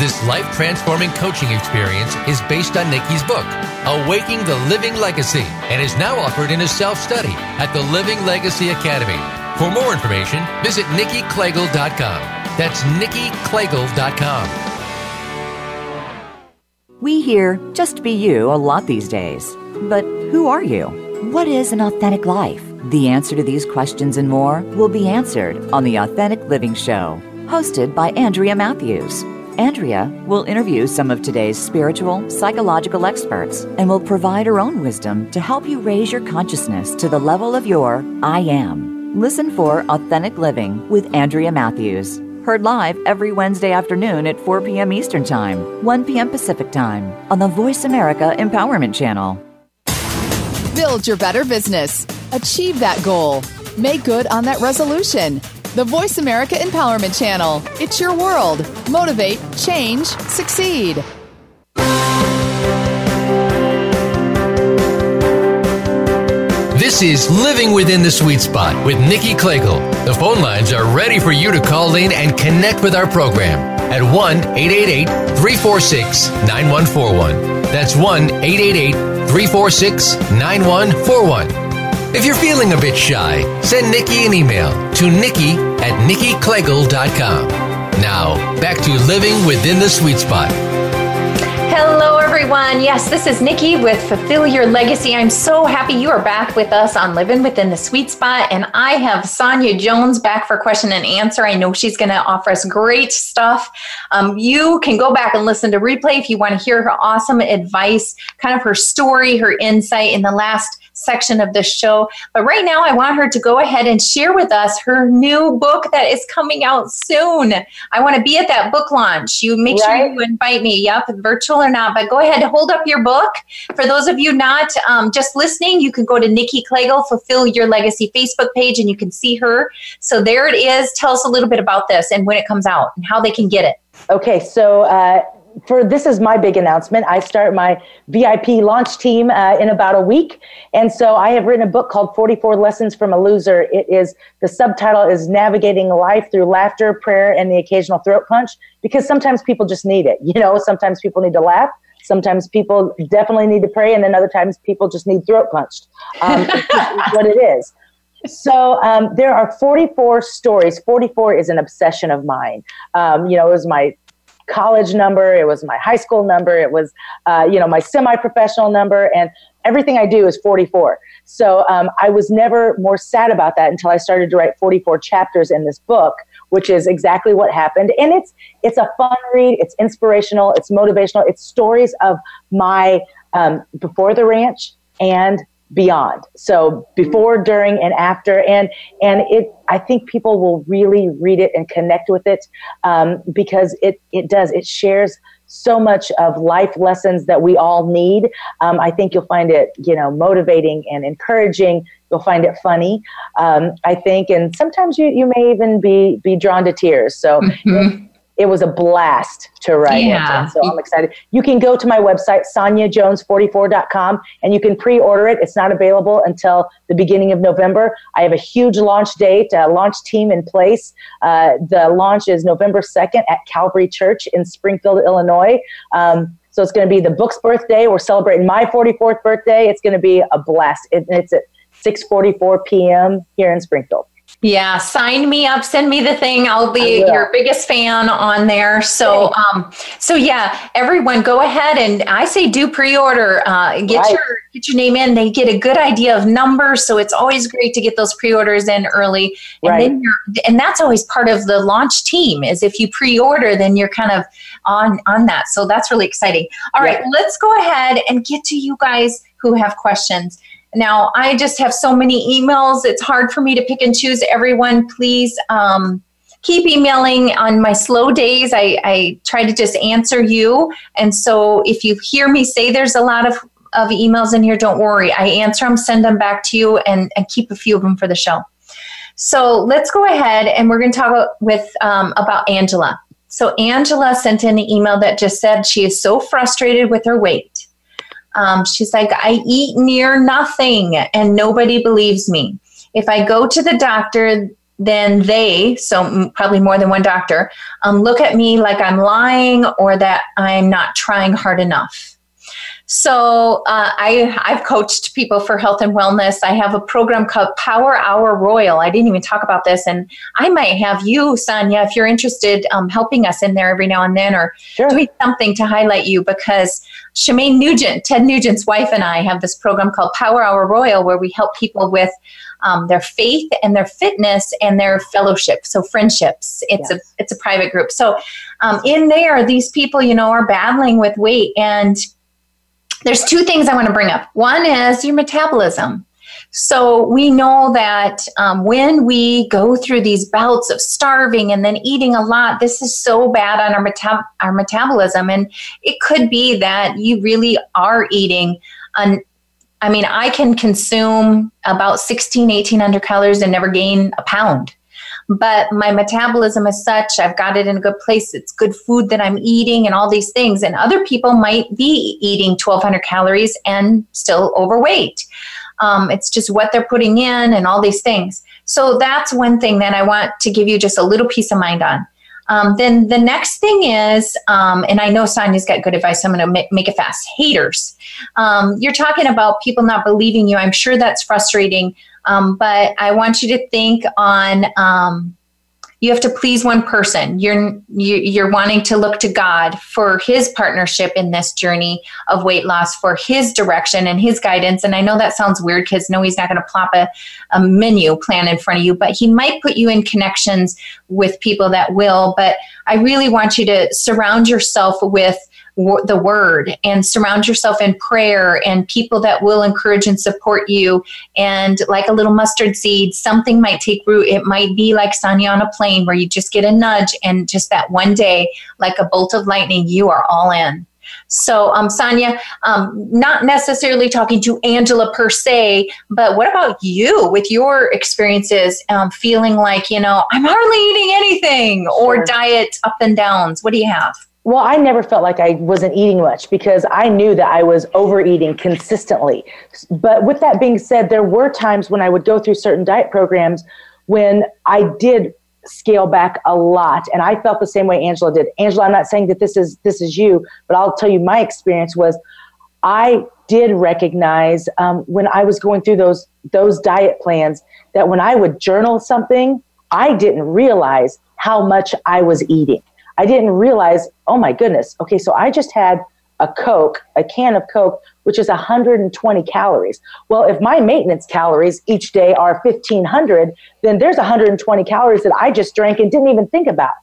A: this life transforming coaching experience is based on Nikki's book, Awaking the Living Legacy, and is now offered in a self study at the Living Legacy Academy. For more information, visit NikkiKlegel.com. That's NikkiKlegel.com.
F: We hear just be you a lot these days. But who are you? What is an authentic life? The answer to these questions and more will be answered on The Authentic Living Show, hosted by Andrea Matthews. Andrea will interview some of today's spiritual, psychological experts and will provide her own wisdom to help you raise your consciousness to the level of your I am. Listen for Authentic Living with Andrea Matthews. Heard live every Wednesday afternoon at 4 p.m. Eastern Time, 1 p.m. Pacific Time on the Voice America Empowerment Channel.
D: Build your better business. Achieve that goal. Make good on that resolution the Voice America Empowerment Channel. It's your world. Motivate, change, succeed.
A: This is Living Within the Sweet Spot with Nikki Klegel. The phone lines are ready for you to call in and connect with our program at 1 888 346 9141. That's 1 888 346 9141. If you're feeling a bit shy, send Nikki an email to nikki at nikkiklegel.com. Now, back to living within the sweet spot.
B: Hello, everyone. Yes, this is Nikki with Fulfill Your Legacy. I'm so happy you are back with us on Living Within the Sweet Spot. And I have Sonya Jones back for question and answer. I know she's going to offer us great stuff. Um, you can go back and listen to replay if you want to hear her awesome advice, kind of her story, her insight in the last section of the show. But right now, I want her to go ahead and share with us her new book that is coming out soon. I want to be at that book launch. You make right. sure you invite me, yep, virtual or not. But go ahead, hold up your book. For those of you not um, just listening, you can go to Nikki Klegel, Fulfill Your Legacy Facebook page, and you can see her. So there it is. Tell us a little bit about this and when it comes out and how they can get it.
E: Okay, so uh, for this is my big announcement. I start my VIP launch team uh, in about a week, and so I have written a book called 44 Lessons from a Loser. It is the subtitle is Navigating Life Through Laughter, Prayer, and the Occasional Throat Punch. Because sometimes people just need it. You know, sometimes people need to laugh. Sometimes people definitely need to pray, and then other times people just need throat punched. Um, what it is. So um, there are 44 stories. 44 is an obsession of mine. Um, you know, it was my college number, it was my high school number, it was, uh, you know, my semi-professional number, and everything I do is 44. So um, I was never more sad about that until I started to write 44 chapters in this book, which is exactly what happened. And it's it's a fun read. It's inspirational. It's motivational. It's stories of my um, before the ranch and beyond. So before, during, and after, and and it. I think people will really read it and connect with it um, because it it does. It shares so much of life lessons that we all need. Um, I think you'll find it, you know, motivating and encouraging. You'll find it funny, um, I think, and sometimes you you may even be be drawn to tears. So. Mm-hmm it was a blast to write yeah. it. so I'm excited. You can go to my website, sonyajones44.com, and you can pre order it. It's not available until the beginning of November. I have a huge launch date, a launch team in place. Uh, the launch is November 2nd at Calvary Church in Springfield, Illinois. Um, so it's going to be the book's birthday. We're celebrating my 44th birthday. It's going to be a blast. It, it's at 6:44 p.m. here in Springfield.
B: Yeah, sign me up, send me the thing. I'll be your biggest fan on there. So, um, so yeah, everyone go ahead and I say do pre-order. Uh, get right. your get your name in. They get a good idea of numbers, so it's always great to get those pre-orders in early. And right. then you're, and that's always part of the launch team. Is if you pre-order, then you're kind of on on that. So that's really exciting. All right, let's go ahead and get to you guys who have questions. Now, I just have so many emails. It's hard for me to pick and choose everyone. Please um, keep emailing on my slow days. I, I try to just answer you. And so if you hear me say there's a lot of, of emails in here, don't worry. I answer them, send them back to you, and, and keep a few of them for the show. So let's go ahead and we're going to talk with um, about Angela. So Angela sent in an email that just said she is so frustrated with her weight. Um, she's like, I eat near nothing and nobody believes me. If I go to the doctor, then they, so probably more than one doctor, um, look at me like I'm lying or that I'm not trying hard enough. So uh, I, I've coached people for health and wellness. I have a program called Power Hour Royal. I didn't even talk about this, and I might have you, Sonya, if you're interested, um, helping us in there every now and then, or sure. doing something to highlight you. Because Shemane Nugent, Ted Nugent's wife, and I have this program called Power Hour Royal, where we help people with um, their faith and their fitness and their fellowship. So friendships. It's yes. a it's a private group. So um, in there, these people, you know, are battling with weight and there's two things I want to bring up. One is your metabolism. So we know that um, when we go through these bouts of starving and then eating a lot, this is so bad on our, meta- our metabolism. And it could be that you really are eating I mean, I can consume about 16, 1800 calories and never gain a pound but my metabolism is such i've got it in a good place it's good food that i'm eating and all these things and other people might be eating 1200 calories and still overweight um, it's just what they're putting in and all these things so that's one thing that i want to give you just a little peace of mind on um, then the next thing is, um, and I know Sonya's got good advice. I'm going to make, make, it fast. Haters. Um, you're talking about people not believing you. I'm sure that's frustrating. Um, but I want you to think on um, you have to please one person. You're you're wanting to look to God for His partnership in this journey of weight loss, for His direction and His guidance. And I know that sounds weird because no, He's not going to plop a, a menu plan in front of you, but He might put you in connections with people that will. But I really want you to surround yourself with the word and surround yourself in prayer and people that will encourage and support you. And like a little mustard seed, something might take root. It might be like Sonya on a plane where you just get a nudge and just that one day, like a bolt of lightning, you are all in. So, um, Sonya, um, not necessarily talking to Angela per se, but what about you with your experiences um, feeling like, you know, I'm hardly eating anything or sure. diet up and downs? What do you have?
E: Well, I never felt like I wasn't eating much because I knew that I was overeating consistently. But with that being said, there were times when I would go through certain diet programs when I did scale back a lot and I felt the same way Angela did. Angela, I'm not saying that this is this is you, but I'll tell you my experience was I did recognize um, when I was going through those those diet plans that when I would journal something, I didn't realize how much I was eating. I didn't realize, oh my goodness, okay, so I just had a Coke, a can of Coke, which is 120 calories. Well, if my maintenance calories each day are 1500, then there's 120 calories that I just drank and didn't even think about.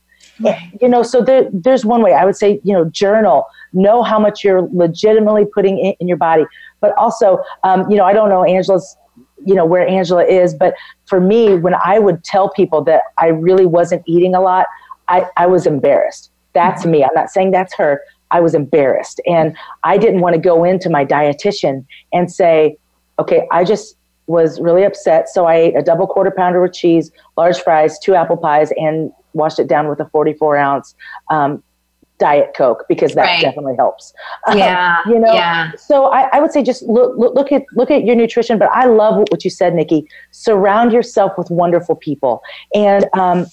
E: You know, so there, there's one way I would say, you know, journal, know how much you're legitimately putting in, in your body. But also, um, you know, I don't know Angela's, you know, where Angela is, but for me, when I would tell people that I really wasn't eating a lot, I, I was embarrassed. That's me. I'm not saying that's her. I was embarrassed. And I didn't want to go into my dietitian and say, okay, I just was really upset. So I ate a double quarter pounder with cheese, large fries, two apple pies, and washed it down with a 44 ounce um, diet coke because that right. definitely helps
B: yeah
E: you know
B: yeah.
E: so I, I, would say just look, look, look at look at your nutrition but i love what you said nikki surround yourself with wonderful people and um,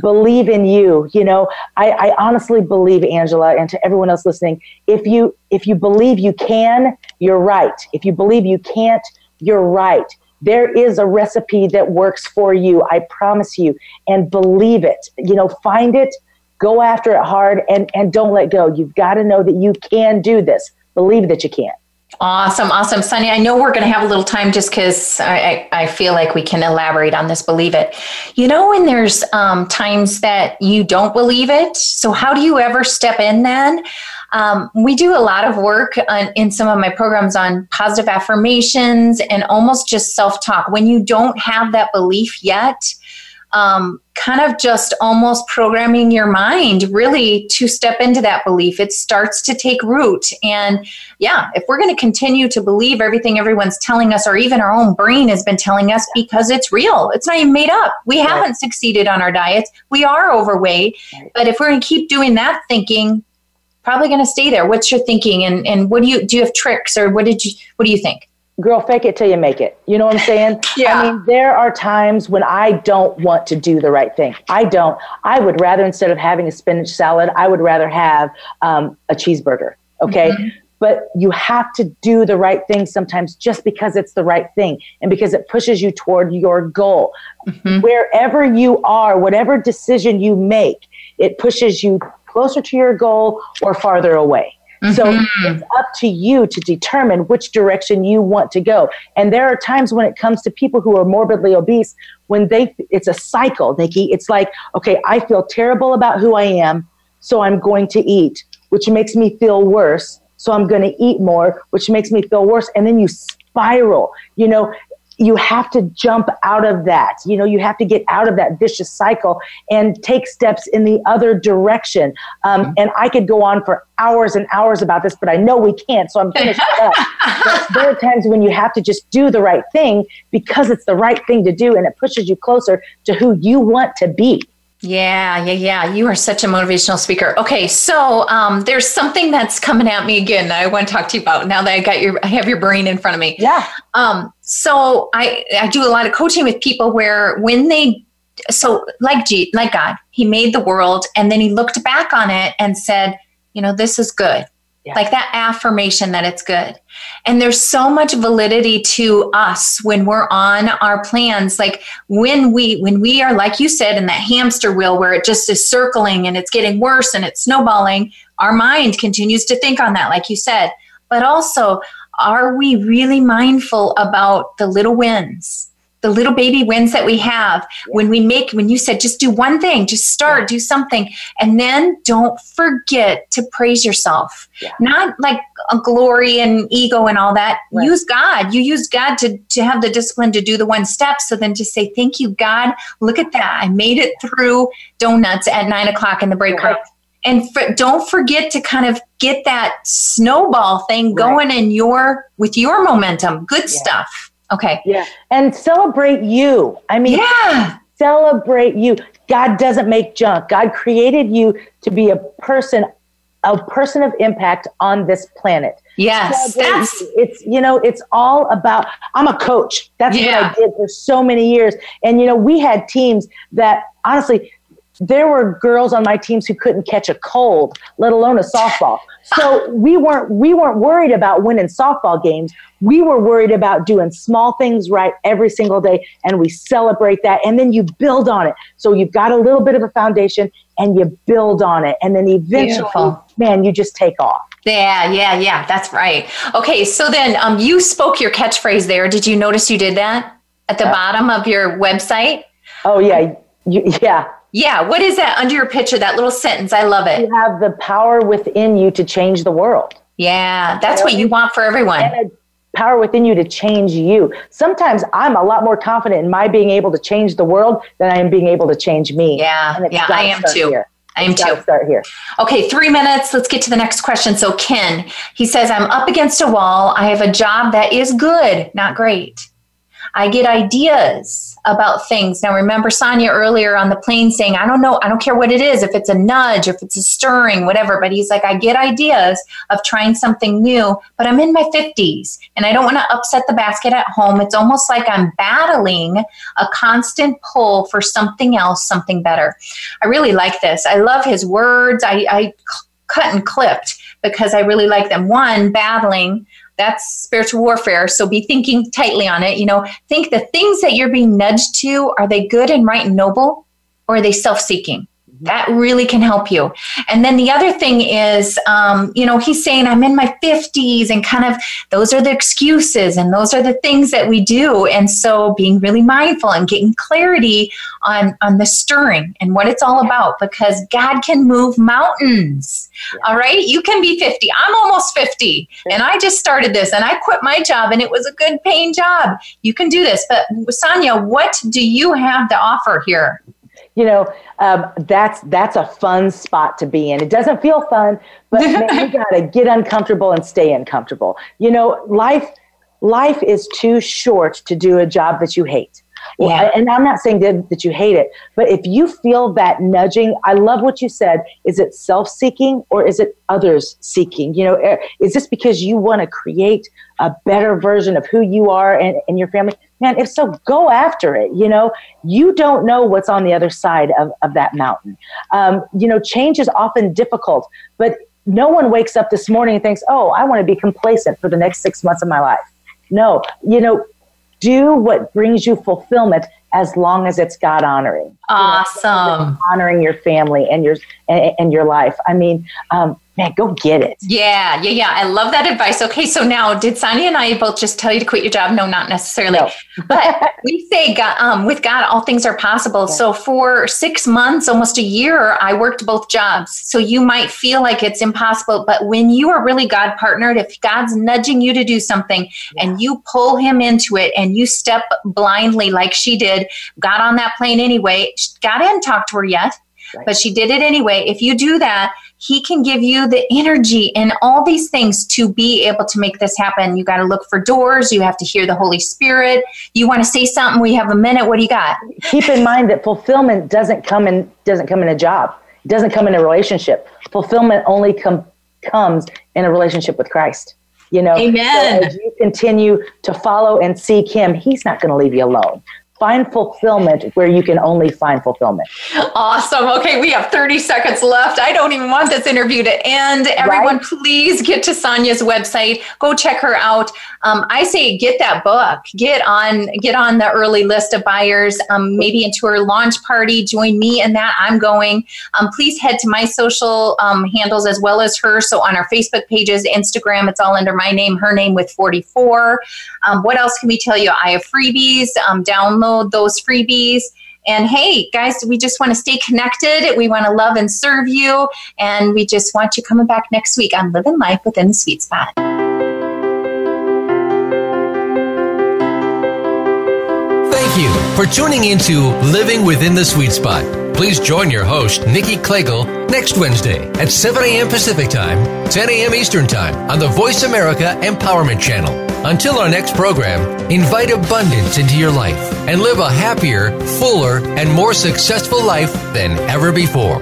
E: believe in you you know? I, I honestly believe angela and to everyone else listening if you if you believe you can you're right. If you believe you can't you're right. There is a recipe that works for you i promise you. And believe it. You know find it go after it hard and and don't let go. You've got to know that you can do this. Believe that you can
B: Awesome, awesome. Sunny, I know we're going to have a little time just because I, I, feel like we can elaborate on this, believe it. You know, when there's um, times that you don't believe it, so how do you ever step in then? Um, we do a lot of work on, in some of my programs on positive affirmations and almost just self talk. When you don't have that belief yet, um, kind of just almost programming your mind really to step into that belief. It starts to take root. And yeah, if we're going to continue to believe everything everyone's telling us, or even our own brain has been telling us because it's real, it's not even made up. We right. haven't succeeded on our diets, we are overweight. Right. But if we're going to keep doing that thinking, probably going to stay there. What's your thinking? And, and what do you do you have tricks or what did you what do you think?
E: Girl, fake it till you make it. You know what I'm saying?
B: yeah.
E: I mean, there are times when I don't want to do the right thing. I don't. I would rather, instead of having a spinach salad, I would rather have um, a cheeseburger. Okay. Mm-hmm. But you have to do the right thing sometimes just because it's the right thing and because it pushes you toward your goal. Mm-hmm. Wherever you are, whatever decision you make, it pushes you closer to your goal or farther away. Mm-hmm. So it's up to you to determine which direction you want to go. And there are times when it comes to people who are morbidly obese, when they, it's a cycle, Nikki. It's like, okay, I feel terrible about who I am, so I'm going to eat, which makes me feel worse. So I'm going to eat more, which makes me feel worse. And then you spiral. You know, you have to jump out of that. You know, you have to get out of that vicious cycle and take steps in the other direction. Um, mm-hmm. And I could go on for hours and hours about this, but I know we can't, so I'm going to shut up. But there are times when you have to just do the right thing because it's the right thing to do, and it pushes you closer to who you want to be.
B: Yeah, yeah, yeah. You are such a motivational speaker. Okay, so um, there's something that's coming at me again that I want to talk to you about now that I got your I have your brain in front of me.
E: Yeah.
B: Um, so I I do a lot of coaching with people where when they so like G like God, He made the world and then He looked back on it and said, you know, this is good. Yeah. Like that affirmation that it's good. And there's so much validity to us when we're on our plans. Like when we when we are like you said in that hamster wheel where it just is circling and it's getting worse and it's snowballing, our mind continues to think on that like you said. But also, are we really mindful about the little wins? The little baby wins that we have. When we make when you said just do one thing just start yeah. do something. And then don't forget to praise yourself. Yeah. not like a glory and ego and all that. Right. use god. You use god to to have the discipline to do the one step. So then to say thank you god. Look at that. I made it through donuts at nine o'clock in the break room. And for, don't forget to kind of get that snowball thing going in your with your momentum. Good stuff Okay.
E: Yeah. And celebrate you. I mean,
B: yeah.
E: celebrate you. God doesn't make junk. God created you to be a person, a person of impact on this planet.
B: Yes. That's
E: you. it's you know, it's all about I'm a coach. That's yeah. what I did for so many years. And you know, we had teams that honestly there were girls on my teams who couldn't catch a cold, let alone a softball. So we weren't we weren't worried about winning softball games. We were worried about doing small things right every single day, and we celebrate that. And then you build on it. So you've got a little bit of a foundation, and you build on it, and then eventually, Beautiful. man, you just take off.
B: Yeah, yeah, yeah. That's right. Okay, so then um, you spoke your catchphrase there. Did you notice you did that at the bottom of your website?
E: Oh yeah, you, yeah.
B: Yeah. What is that under your picture? That little sentence. I love it.
E: You have the power within you to change the world.
B: Yeah. That's what you want for everyone.
E: Power within you to change you. Sometimes I'm a lot more confident in my being able to change the world than I am being able to change me.
B: Yeah. Yeah. I am too. Here. I am too.
E: Start here.
B: Okay, three minutes. Let's get to the next question. So, Ken, he says, I'm up against a wall. I have a job that is good, not great. I get ideas about things. Now, remember Sonya earlier on the plane saying, I don't know, I don't care what it is, if it's a nudge, if it's a stirring, whatever. But he's like, I get ideas of trying something new, but I'm in my 50s and I don't want to upset the basket at home. It's almost like I'm battling a constant pull for something else, something better. I really like this. I love his words. I, I cut and clipped because I really like them. One, battling that's spiritual warfare. So be thinking tightly on it. You know, think the things that you're being nudged to, are they good and right and noble or are they self seeking? That really can help you. And then the other thing is, um, you know, he's saying, I'm in my 50s, and kind of those are the excuses and those are the things that we do. And so being really mindful and getting clarity on, on the stirring and what it's all about because God can move mountains. Yeah. All right. You can be 50. I'm almost 50 and I just started this and I quit my job and it was a good paying job. You can do this. But Sonya, what do you have to offer here?
E: You know, um, that's that's a fun spot to be in. It doesn't feel fun, but man, you gotta get uncomfortable and stay uncomfortable. You know, life life is too short to do a job that you hate. Yeah. And I'm not saying that, that you hate it, but if you feel that nudging, I love what you said. Is it self seeking or is it others seeking? You know, eh, is this because you want to create a better version of who you are and, and your family? Man, if so, go after it. You know, you don't know what's on the other side of, of that mountain. Um, you know, change is often difficult, but no one wakes up this morning and thinks, oh, I want to be complacent for the next six months of my life. No, you know, do what brings you fulfillment as long as it's God honoring.
B: Awesome.
E: You know, honoring your family and your and, and your life. I mean, um, man, go get it.
B: Yeah, yeah, yeah. I love that advice. Okay, so now did Sonya and I both just tell you to quit your job? No, not necessarily. No. but we say God, um, with God, all things are possible. Yeah. So for six months, almost a year, I worked both jobs. So you might feel like it's impossible, but when you are really God partnered, if God's nudging you to do something yeah. and you pull him into it and you step blindly like she did, got on that plane anyway, got in, talked to her yet. Right. But she did it anyway. If you do that, he can give you the energy and all these things to be able to make this happen. You got to look for doors. You have to hear the Holy Spirit. You want to say something? We have a minute. What do you got?
E: Keep in mind that fulfillment doesn't come in doesn't come in a job. It doesn't come in a relationship. Fulfillment only com- comes in a relationship with Christ. You know,
B: Amen.
E: So as you continue to follow and seek Him, He's not going to leave you alone find fulfillment where you can only find fulfillment.
B: Awesome. Okay, we have 30 seconds left. I don't even want this interview to end. Everyone, right? please get to Sonya's website. Go check her out. Um, I say get that book. Get on get on the early list of buyers. Um, maybe into her launch party. Join me in that. I'm going. Um, please head to my social um, handles as well as her. So on our Facebook pages, Instagram, it's all under my name, her name with 44. Um, what else can we tell you? I have freebies. Um, download download those freebies. And hey, guys, we just want to stay connected. We want to love and serve you. And we just want you coming back next week on Living Life Within the Sweet Spot.
A: Thank you for tuning into Living Within the Sweet Spot. Please join your host, Nikki Klegel, next Wednesday at 7 a.m. Pacific Time, 10 a.m. Eastern Time on the Voice America Empowerment Channel. Until our next program, invite abundance into your life and live a happier, fuller, and more successful life than ever before.